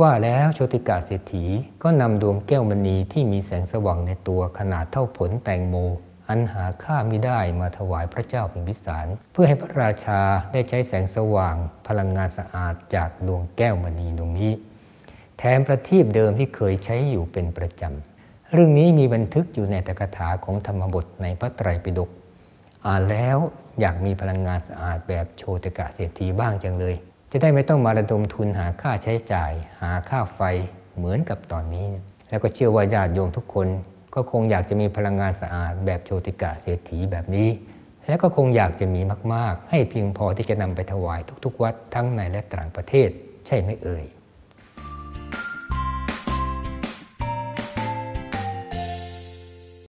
ว่าแล้วโชติกาเศรษฐีก็นำดวงแก้วมณีที่มีแสงสว่างในตัวขนาดเท่าผลแตงโม อันหาค่าไมิได้มาถวายพระเจ้าเป็นพิสาร เพื่อให้พระราชาได้ใช้แสงสว่าง พลังงานสะอาดจากดวงแก้วมณีดวงนี้ แถมประทีปเดิมที่เคยใช้อยู่เป็นประจำเรื่องนี้มีบันทึกอยู่ในตกถาของธรรมบทในพระไตรปิฎกอ่านแล้วอยากมีพลังงานสะอาดแบบโชติกะเศรษฐีบ้างจังเลย จะได้ไม่ต้องมาระดมทุนหาค่าใช้จ่าย หาค่าไฟเหมือนกับตอนนี้ แล้วก็เชื่อว่าญาติโยมทุกคน ก็คงอยากจะมีพลังงานสะอาดแบบโชติกะเศรษฐีแบบนี้ และก็คงอยากจะมีมาก ๆ ให้เพียงพอที่จะนำไปถวายทุกๆ วัดทั้งในและต่างประเทศ ใช่ไหมเอ่ย